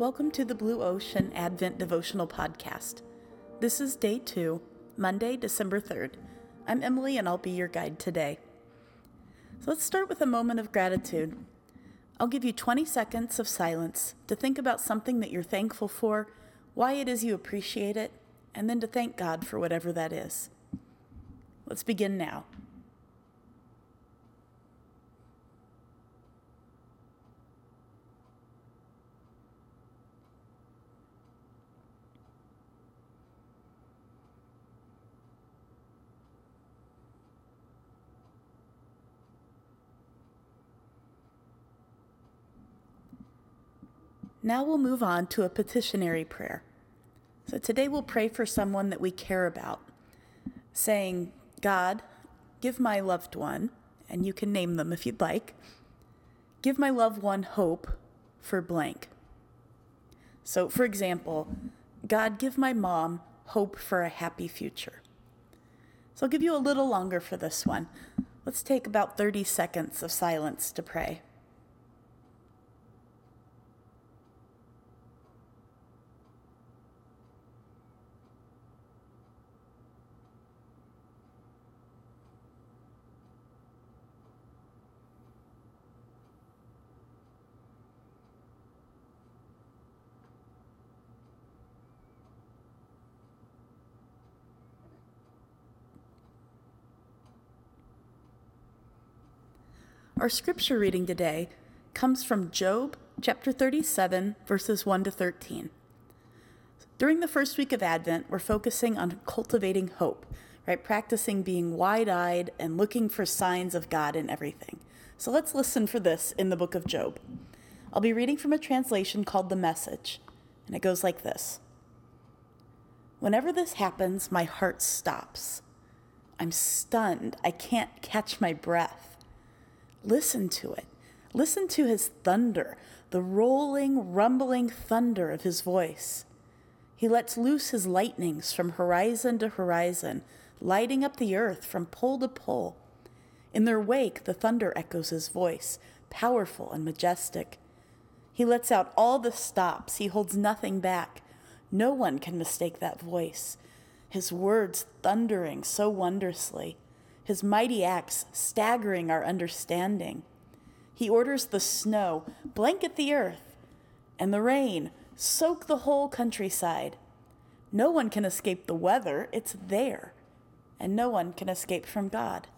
Welcome to the Blue Ocean Advent Devotional Podcast. This is day two, Monday, December 3rd. I'm Emily and I'll be your guide today. So let's start with a moment of gratitude. I'll give you 20 seconds of silence to think about something that you're thankful for, why it is you appreciate it, and then to thank God for whatever that is. Let's begin now. Now we'll move on to a petitionary prayer. So today we'll pray for someone that we care about, saying, God, give my loved one, and you can name them if you'd like, give my loved one hope for blank. So, for example, God, give my mom hope for a happy future. So I'll give you a little longer for this one. Let's take about 30 seconds of silence to pray. Our scripture reading today comes from Job chapter 37, verses 1 to 13. During the first week of Advent, we're focusing on cultivating hope, right? Practicing being wide eyed and looking for signs of God in everything. So let's listen for this in the book of Job. I'll be reading from a translation called The Message, and it goes like this Whenever this happens, my heart stops. I'm stunned. I can't catch my breath. Listen to it. Listen to his thunder, the rolling, rumbling thunder of his voice. He lets loose his lightnings from horizon to horizon, lighting up the earth from pole to pole. In their wake, the thunder echoes his voice, powerful and majestic. He lets out all the stops, he holds nothing back. No one can mistake that voice. His words thundering so wondrously his mighty acts staggering our understanding. He orders the snow, blanket the earth, and the rain, soak the whole countryside. No one can escape the weather, it's there, and no one can escape from God.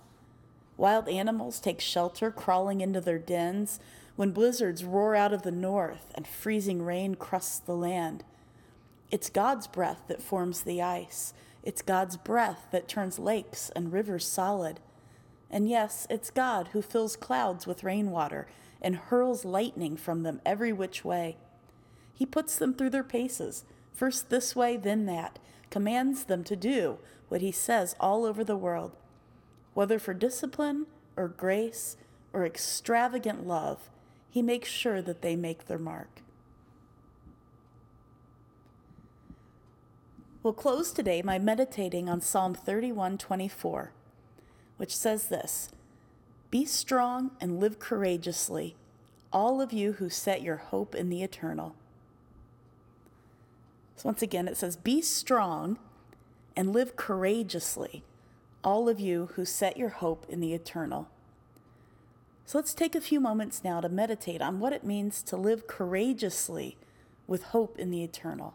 Wild animals take shelter crawling into their dens when blizzards roar out of the north and freezing rain crusts the land. It's God's breath that forms the ice it's God's breath that turns lakes and rivers solid. And yes, it's God who fills clouds with rainwater and hurls lightning from them every which way. He puts them through their paces, first this way, then that, commands them to do what he says all over the world. Whether for discipline or grace or extravagant love, he makes sure that they make their mark. We'll close today by meditating on Psalm 31:24, which says this: Be strong and live courageously, all of you who set your hope in the eternal. So once again it says be strong and live courageously, all of you who set your hope in the eternal. So let's take a few moments now to meditate on what it means to live courageously with hope in the eternal.